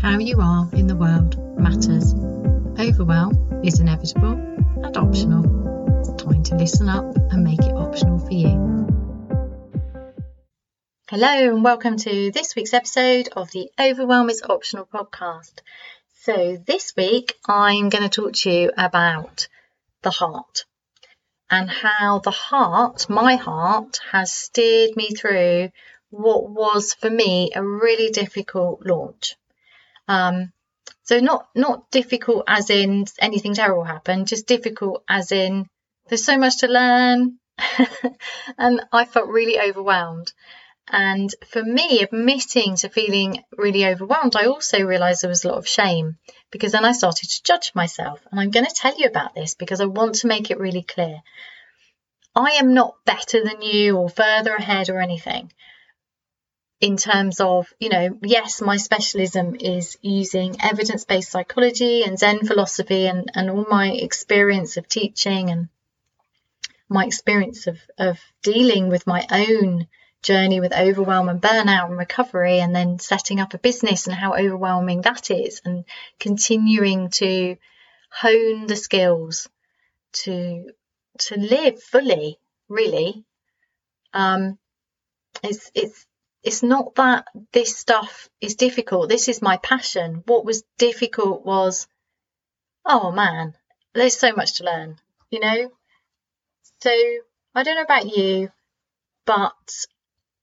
How you are in the world matters. Overwhelm is inevitable and optional. It's time to listen up and make it optional for you. Hello, and welcome to this week's episode of the Overwhelm is Optional podcast. So, this week I'm going to talk to you about the heart and how the heart, my heart, has steered me through what was for me a really difficult launch. Um, so not not difficult as in anything terrible happened, just difficult as in there's so much to learn, and I felt really overwhelmed. And for me, admitting to feeling really overwhelmed, I also realized there was a lot of shame because then I started to judge myself. And I'm going to tell you about this because I want to make it really clear. I am not better than you or further ahead or anything in terms of, you know, yes, my specialism is using evidence based psychology and Zen philosophy and, and all my experience of teaching and my experience of, of dealing with my own journey with overwhelm and burnout and recovery, and then setting up a business and how overwhelming that is, and continuing to hone the skills to to live fully, really. Um, it's it's it's not that this stuff is difficult. This is my passion. What was difficult was, oh man, there's so much to learn, you know? So I don't know about you, but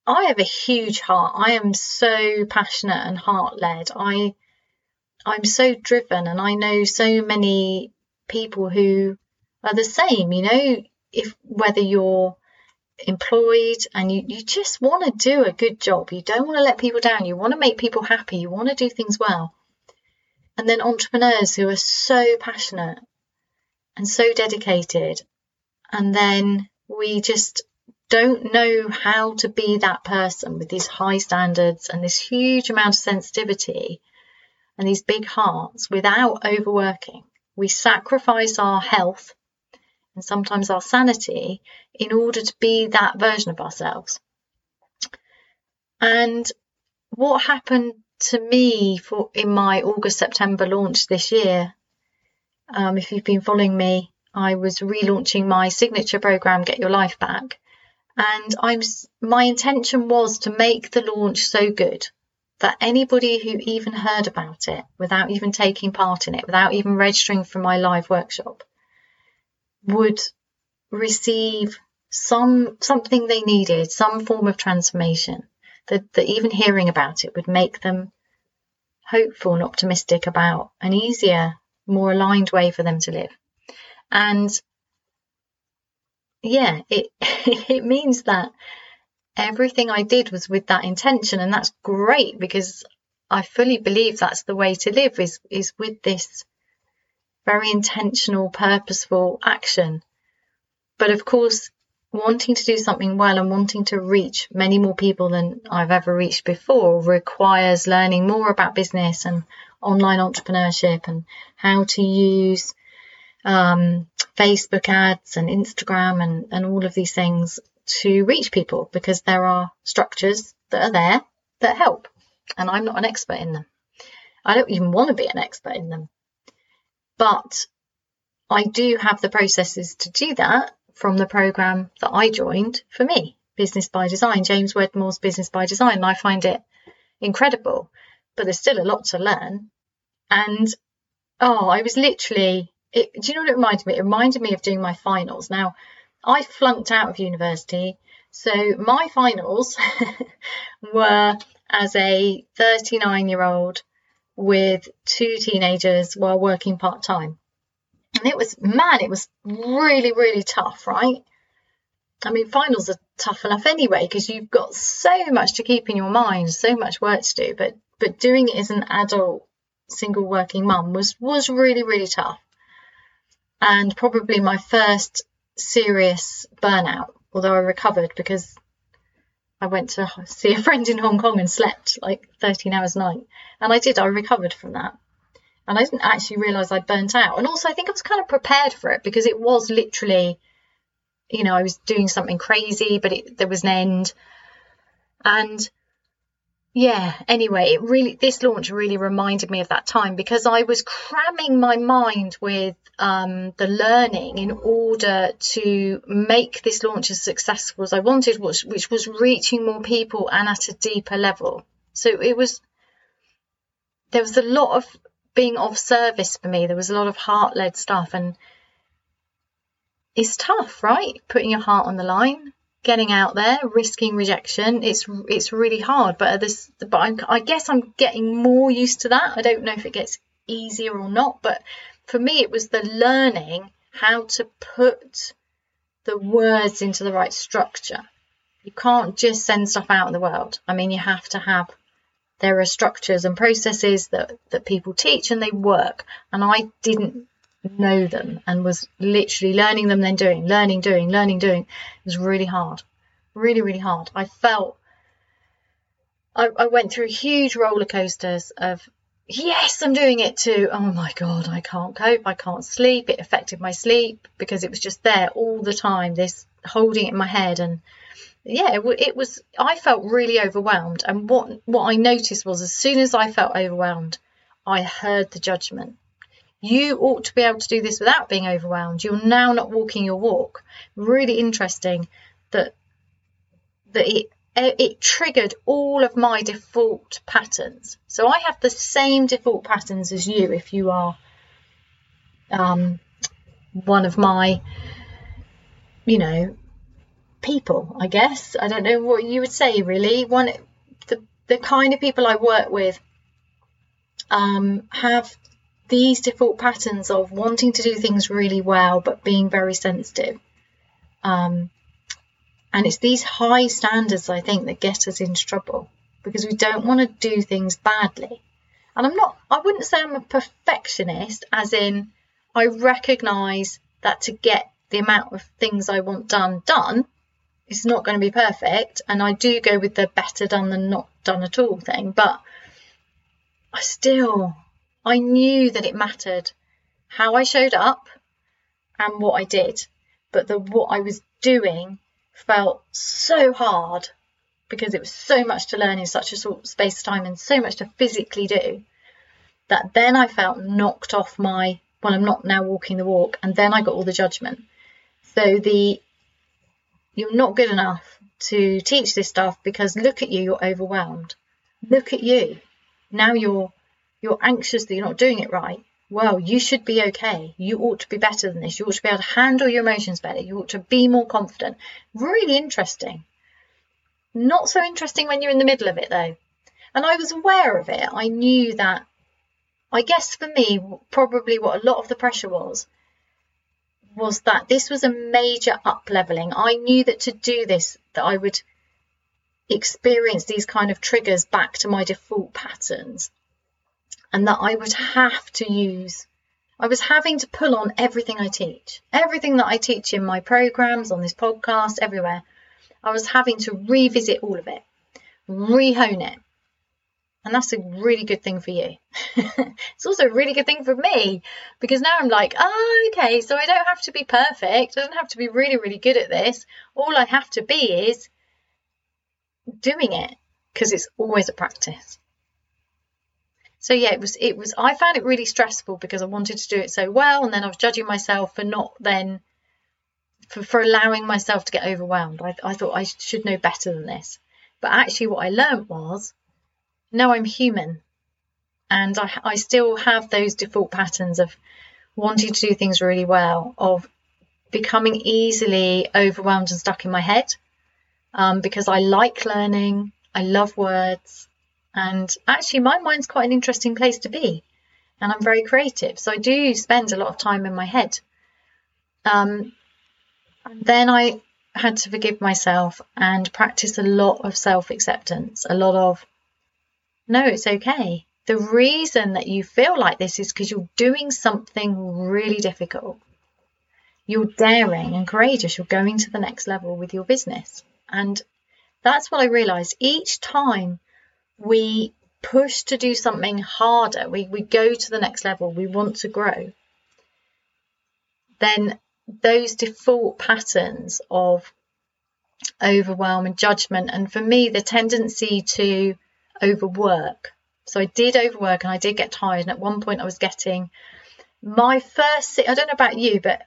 I have a huge heart. I am so passionate and heart led. I I'm so driven and I know so many people who are the same, you know, if whether you're employed and you, you just want to do a good job. You don't want to let people down. You want to make people happy. You want to do things well. And then entrepreneurs who are so passionate and so dedicated. And then we just don't know how to be that person with these high standards and this huge amount of sensitivity and these big hearts without overworking. We sacrifice our health and sometimes our sanity in order to be that version of ourselves. And what happened to me for in my August September launch this year, um, if you've been following me, I was relaunching my signature program, Get Your Life Back, and I'm my intention was to make the launch so good that anybody who even heard about it without even taking part in it, without even registering for my live workshop, would receive some something they needed, some form of transformation, that, that even hearing about it would make them hopeful and optimistic about an easier, more aligned way for them to live. And yeah, it it means that everything I did was with that intention, and that's great because I fully believe that's the way to live is is with this very intentional, purposeful action. But of course, wanting to do something well and wanting to reach many more people than I've ever reached before requires learning more about business and online entrepreneurship and how to use um, Facebook ads and Instagram and, and all of these things to reach people because there are structures that are there that help. And I'm not an expert in them. I don't even want to be an expert in them. But I do have the processes to do that from the program that I joined for me, Business by Design, James Wedmore's Business by Design. I find it incredible, but there's still a lot to learn. And oh, I was literally, it, do you know what it reminded me? It reminded me of doing my finals. Now, I flunked out of university. So my finals were as a 39 year old with two teenagers while working part time. And it was, man, it was really, really tough, right? I mean, finals are tough enough anyway because you've got so much to keep in your mind, so much work to do. But but doing it as an adult single working mum was was really really tough, and probably my first serious burnout. Although I recovered because I went to see a friend in Hong Kong and slept like 13 hours a night. And I did, I recovered from that. And I didn't actually realize I'd burnt out. And also, I think I was kind of prepared for it because it was literally, you know, I was doing something crazy, but it, there was an end. And yeah, anyway, it really this launch really reminded me of that time because I was cramming my mind with um, the learning in order to make this launch as successful as I wanted, which, which was reaching more people and at a deeper level. So it was there was a lot of being of service for me. There was a lot of heart led stuff, and it's tough, right? Putting your heart on the line getting out there, risking rejection. It's it's really hard, but this, but I'm, I guess I'm getting more used to that. I don't know if it gets easier or not, but for me, it was the learning how to put the words into the right structure. You can't just send stuff out in the world. I mean, you have to have there are structures and processes that that people teach and they work, and I didn't know them and was literally learning them, then doing, learning, doing, learning, doing. It was really hard, really, really hard. I felt I, I went through huge roller coasters of yes, I'm doing it too. Oh my God, I can't cope. I can't sleep. It affected my sleep because it was just there all the time, this holding it in my head. And yeah, it, it, was, I felt really overwhelmed. And what, what I noticed was as soon as I felt overwhelmed, I heard the judgment. You ought to be able to do this without being overwhelmed. You're now not walking your walk. Really interesting that that it it triggered all of my default patterns. So I have the same default patterns as you if you are um, one of my, you know, people, I guess. I don't know what you would say really. One the the kind of people I work with um, have these default patterns of wanting to do things really well but being very sensitive. Um, and it's these high standards, I think, that get us into trouble because we don't want to do things badly. And I'm not, I wouldn't say I'm a perfectionist, as in, I recognize that to get the amount of things I want done done, it's not going to be perfect. And I do go with the better done than not done at all thing. But I still, I knew that it mattered how I showed up and what I did, but the what I was doing felt so hard because it was so much to learn in such a short space of time and so much to physically do that then I felt knocked off my well, I'm not now walking the walk, and then I got all the judgment. So the you're not good enough to teach this stuff because look at you, you're overwhelmed. Look at you. Now you're you're anxious that you're not doing it right, well, you should be okay. You ought to be better than this. You ought to be able to handle your emotions better. You ought to be more confident. Really interesting. Not so interesting when you're in the middle of it, though. And I was aware of it. I knew that, I guess for me, probably what a lot of the pressure was, was that this was a major up leveling. I knew that to do this, that I would experience these kind of triggers back to my default patterns and that I would have to use. I was having to pull on everything I teach, everything that I teach in my programs, on this podcast, everywhere. I was having to revisit all of it, rehone it. And that's a really good thing for you. it's also a really good thing for me because now I'm like, oh, okay, so I don't have to be perfect. I don't have to be really, really good at this. All I have to be is doing it because it's always a practice so yeah it was it was i found it really stressful because i wanted to do it so well and then i was judging myself for not then for, for allowing myself to get overwhelmed. I, I thought i should know better than this. But actually what i learned was no i'm human and I, I still have those default patterns of wanting to do things really well of becoming easily overwhelmed and stuck in my head um, because i like learning i love words and actually, my mind's quite an interesting place to be. And I'm very creative. So I do spend a lot of time in my head. Um, then I had to forgive myself and practice a lot of self acceptance, a lot of, no, it's okay. The reason that you feel like this is because you're doing something really difficult. You're daring and courageous. You're going to the next level with your business. And that's what I realized each time we push to do something harder, we, we go to the next level, we want to grow, then those default patterns of overwhelm and judgment, and for me, the tendency to overwork. So I did overwork and I did get tired. And at one point, I was getting my first, I don't know about you, but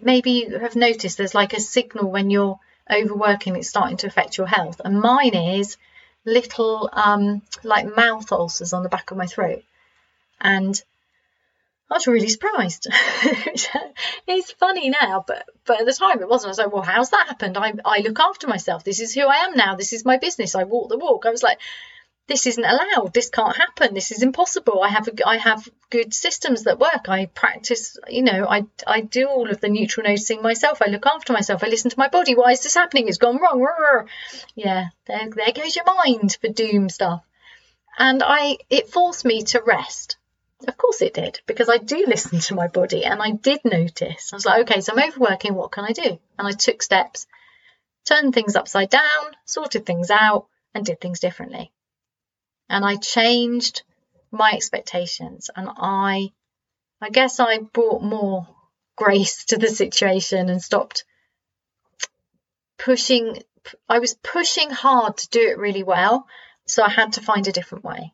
maybe you have noticed there's like a signal when you're overworking, it's starting to affect your health. And mine is little um, like mouth ulcers on the back of my throat. And I was really surprised. it's funny now, but but at the time it wasn't. I was like, well, how's that happened? I I look after myself. This is who I am now. This is my business. I walk the walk. I was like, this isn't allowed. This can't happen. This is impossible. I have a, I have good systems that work. I practice. You know, I I do all of the neutral noticing myself. I look after myself. I listen to my body. Why is this happening? It's gone wrong. Yeah, there there goes your mind for doom stuff. And I it forced me to rest of course it did, because I do listen to my body and I did notice. I was like, okay, so I'm overworking, what can I do? And I took steps, turned things upside down, sorted things out, and did things differently. And I changed my expectations and I I guess I brought more grace to the situation and stopped pushing I was pushing hard to do it really well, so I had to find a different way.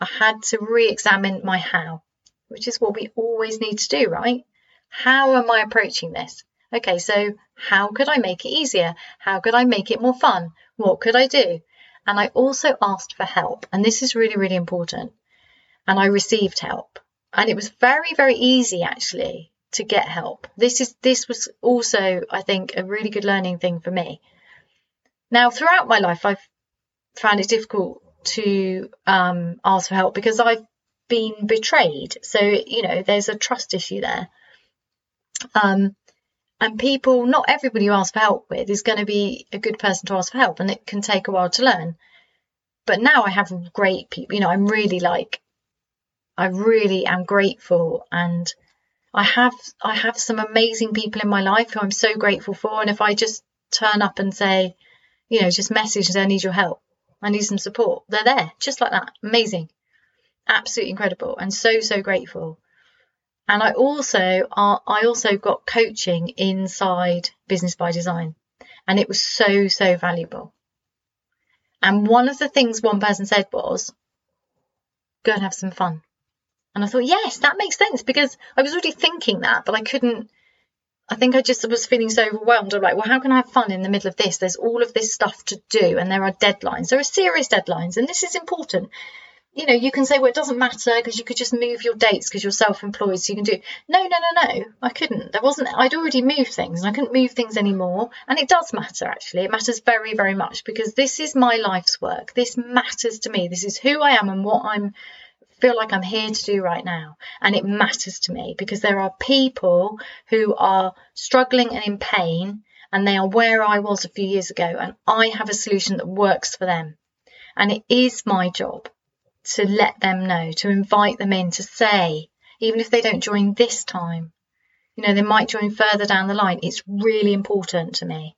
I had to re examine my how, which is what we always need to do, right? How am I approaching this? Okay, so how could I make it easier? How could I make it more fun? What could I do? And I also asked for help, and this is really, really important. And I received help. And it was very, very easy actually to get help. This is this was also, I think, a really good learning thing for me. Now, throughout my life, I've found it difficult to um, ask for help because I've been betrayed. So, you know, there's a trust issue there. Um, and people, not everybody you ask for help with is going to be a good person to ask for help, and it can take a while to learn. But now I have great people, you know, I'm really like, I really am grateful and I have I have some amazing people in my life who I'm so grateful for. And if I just turn up and say, you know, just message I need your help, I need some support. They're there, just like that. Amazing. Absolutely incredible. And so, so grateful. And I also uh, I also got coaching inside Business by Design. And it was so, so valuable. And one of the things one person said was, go and have some fun. And I thought, yes, that makes sense because I was already thinking that, but I couldn't I think I just was feeling so overwhelmed. I'm like, well, how can I have fun in the middle of this? There's all of this stuff to do, and there are deadlines. There are serious deadlines, and this is important. You know, you can say, well, it doesn't matter because you could just move your dates because you're self-employed, so you can do. No, no, no, no. I couldn't. There wasn't. I'd already moved things, and I couldn't move things anymore. And it does matter, actually. It matters very, very much because this is my life's work. This matters to me. This is who I am and what I'm feel like I'm here to do right now. And it matters to me because there are people who are struggling and in pain and they are where I was a few years ago and I have a solution that works for them. And it is my job to let them know, to invite them in, to say, even if they don't join this time, you know, they might join further down the line. It's really important to me.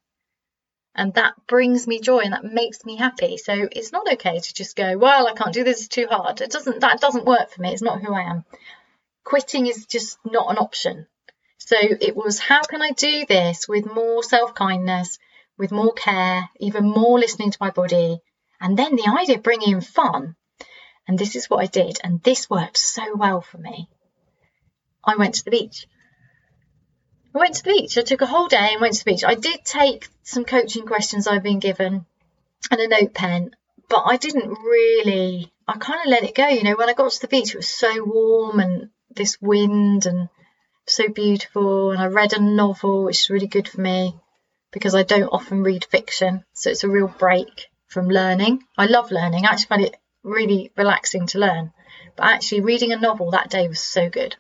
And that brings me joy and that makes me happy. So it's not okay to just go well i can't do this it's too hard. It doesn't that doesn't work for me. It's not who i am. Quitting is just not an option. So it was how can i do this with more self-kindness with more care even more listening to my body? And then the idea of bringing in fun and this is what i did and this worked so well for me i went to the beach I went to the beach. I took a whole day and went to the beach. I did take some coaching questions I've been given and a note pen, but I didn't really, I kind of let it go. You know, when I got to the beach, it was so warm and this wind and so beautiful. And I read a novel, which is really good for me because I don't often read fiction. So it's a real break from learning. I love learning. I actually find it really relaxing to learn. But actually, reading a novel that day was so good.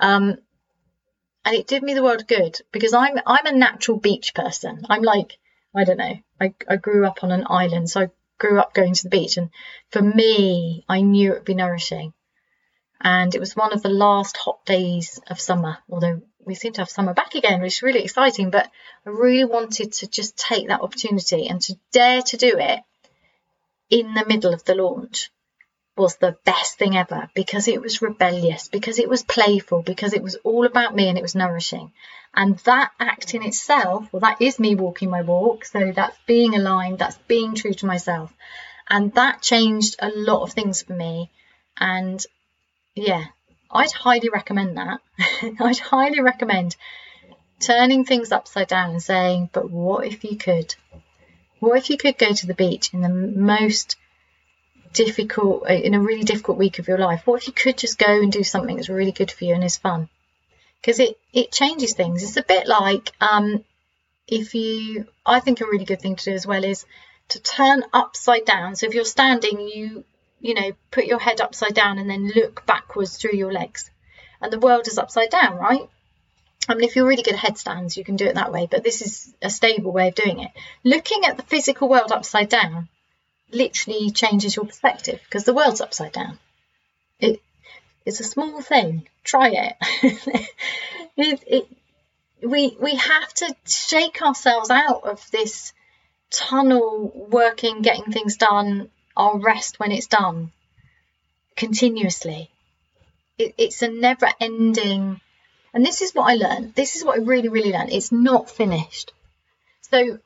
Um, and it did me the world good because I'm I'm a natural beach person. I'm like I don't know. I I grew up on an island, so I grew up going to the beach, and for me, I knew it would be nourishing. And it was one of the last hot days of summer, although we seem to have summer back again, which is really exciting. But I really wanted to just take that opportunity and to dare to do it in the middle of the launch was the best thing ever because it was rebellious, because it was playful, because it was all about me and it was nourishing. And that act in itself, well, that is me walking my walk. So that's being aligned, that's being true to myself. And that changed a lot of things for me. And yeah, I'd highly recommend that. I'd highly recommend turning things upside down and saying, but what if you could? What if you could go to the beach in the most difficult, in a really difficult week of your life? What if you could just go and do something that's really good for you and is fun? Because it, it changes things. It's a bit like um, if you, I think a really good thing to do as well is to turn upside down. So if you're standing, you you know, put your head upside down and then look backwards through your legs. And the world is upside down, right? I mean, if you're really good at headstands, you can do it that way, but this is a stable way of doing it. Looking at the physical world upside down literally changes your perspective because the world's upside down. It, it's a small thing. Try it. it, it. We we have to shake ourselves out of this tunnel working, getting things done, I'll rest when it's done continuously. It, it's a never ending, and this is what I learned. This is what I really, really learned. It's not finished. So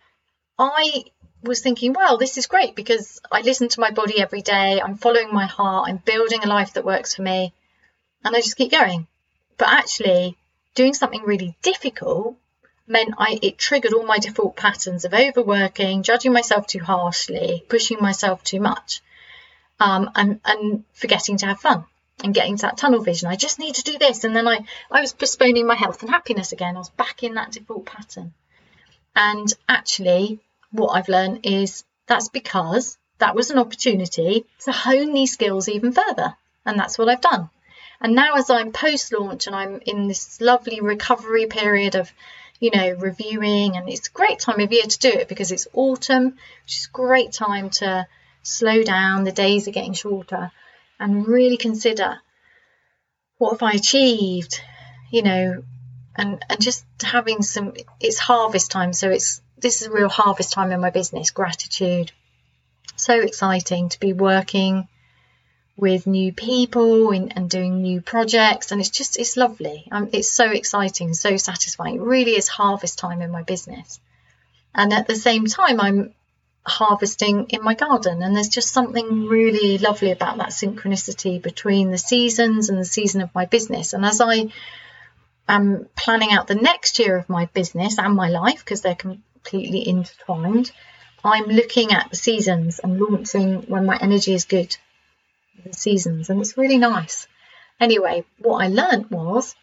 I was thinking, well, this is great because I listen to my body every day. I'm following my heart. I'm building a life that works for me. And I just keep going. But actually, doing something really difficult meant I it triggered all my default patterns of overworking, judging myself too harshly, pushing myself too much, um, and and forgetting to have fun and getting to that tunnel vision. I just need to do this, and then I I was postponing my health and happiness again. I was back in that default pattern, and actually, what I've learned is that's because that was an opportunity to hone these skills even further, and that's what I've done. And now, as I'm post launch and I'm in this lovely recovery period of you know, reviewing, and it's a great time of year to do it because it's autumn, which is a great time to slow down. The days are getting shorter, and really consider what have I achieved, you know, and and just having some. It's harvest time, so it's this is a real harvest time in my business. Gratitude, so exciting to be working with new people and, and doing new projects and it's just it's lovely um, it's so exciting so satisfying it really is harvest time in my business and at the same time i'm harvesting in my garden and there's just something really lovely about that synchronicity between the seasons and the season of my business and as i am planning out the next year of my business and my life because they're completely intertwined i'm looking at the seasons and launching when my energy is good the seasons, and it's really nice. Anyway, what I learned was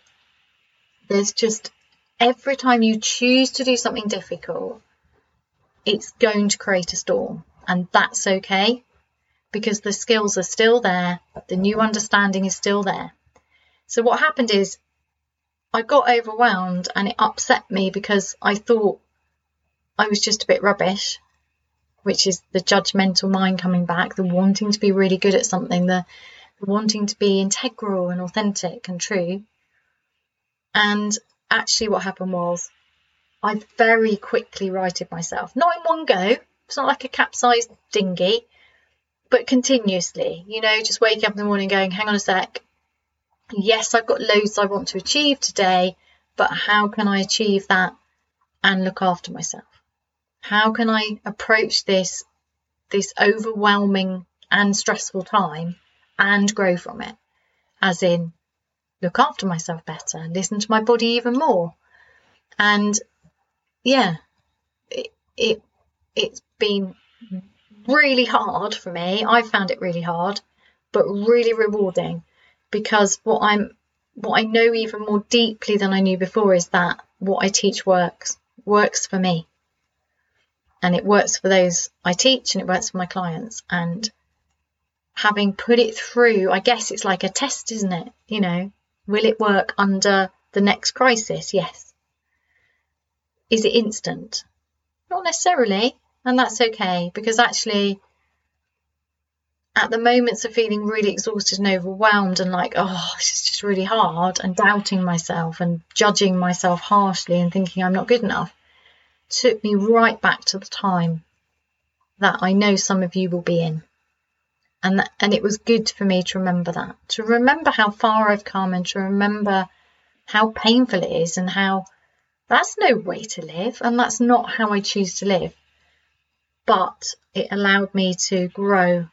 there's just every time you choose to do something difficult, it's going to create a storm, and that's okay because the skills are still there, the new understanding is still there. So, what happened is I got overwhelmed and it upset me because I thought I was just a bit rubbish which is the judgmental mind coming back, the wanting to be really good at something, the, wanting to be integral and authentic and true. And actually, what happened was I very quickly righted myself, not in one go, it's not like a capsized dinghy, but continuously, you know, just waking up in the morning going, hang on a sec. Yes, I've got loads I want to achieve today, but how can I achieve that and look after myself? how can I approach this this overwhelming and stressful time and grow from it? As in, look after myself better, listen to my body even more. And yeah, it, it it's been really hard for me. I found it really hard, but really rewarding because what I'm what I know even more deeply than I knew before is that what I teach works works for me and it works for those I teach and it works for my clients. And having put it through, I guess it's like a test, isn't it? You know, will it work under the next crisis? Yes. Is it instant? Not necessarily. And that's okay because actually, at the moments of feeling really exhausted and overwhelmed and like, oh, this is just really hard, and doubting myself and judging myself harshly and thinking I'm not good enough, took me right back to the time that I know some of you will be in. And, that, and it was good for me to remember that, to remember how far I've come and to remember how painful it is and how that's no way to live and that's not how I choose to live. but it allowed me to grow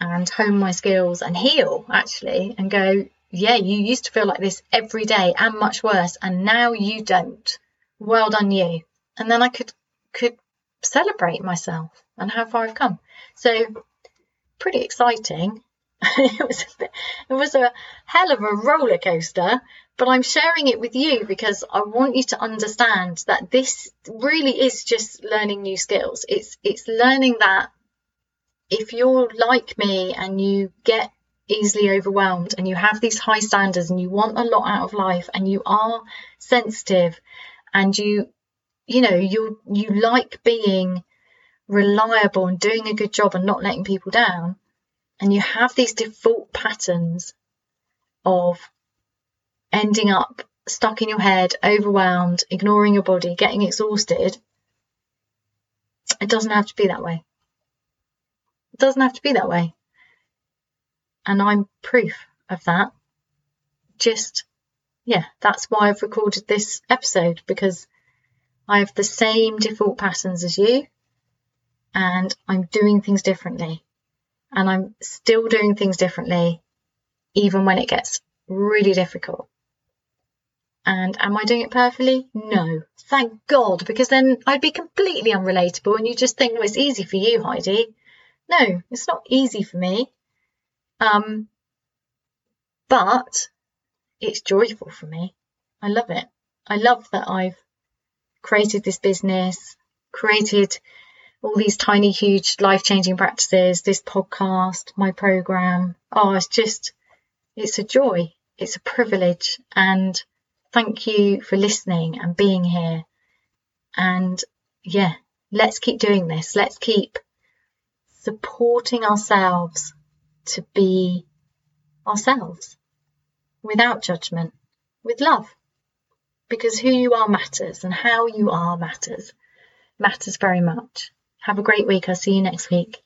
and hone my skills and heal actually and go, yeah, you used to feel like this every day and much worse, and now you don't. Well done, you. And then I could could celebrate myself and how far I've come. So pretty exciting. it was a bit, it was a hell of a roller coaster, but I'm sharing it with you because I want you to understand that this really is just learning new skills. It's it's learning that if you're like me and you get easily overwhelmed and you have these high standards and you want a lot out of life and you are sensitive and you you know you you like being reliable and doing a good job and not letting people down and you have these default patterns of ending up stuck in your head, overwhelmed, ignoring your body, getting exhausted, it doesn't have to be that way. It doesn't have to be that way. And I'm proof of that. Just, yeah, that's why I've recorded this episode because I have the same default patterns as you and I'm doing things differently and I'm still doing things differently, even when it gets really difficult. And am I doing it perfectly? No. Thank God, because then I'd be completely unrelatable and you just think, well, it's easy for you, Heidi. No, it's not easy for me. Um, but it's joyful for me. I love it. I love that I've created this business, created all these tiny, huge, life changing practices, this podcast, my program. Oh, it's just, it's a joy. It's a privilege. And thank you for listening and being here. And yeah, let's keep doing this. Let's keep supporting ourselves to be ourselves without judgment, with love. Because who you are matters and how you are matters, matters very much. Have a great week. I'll see you next week.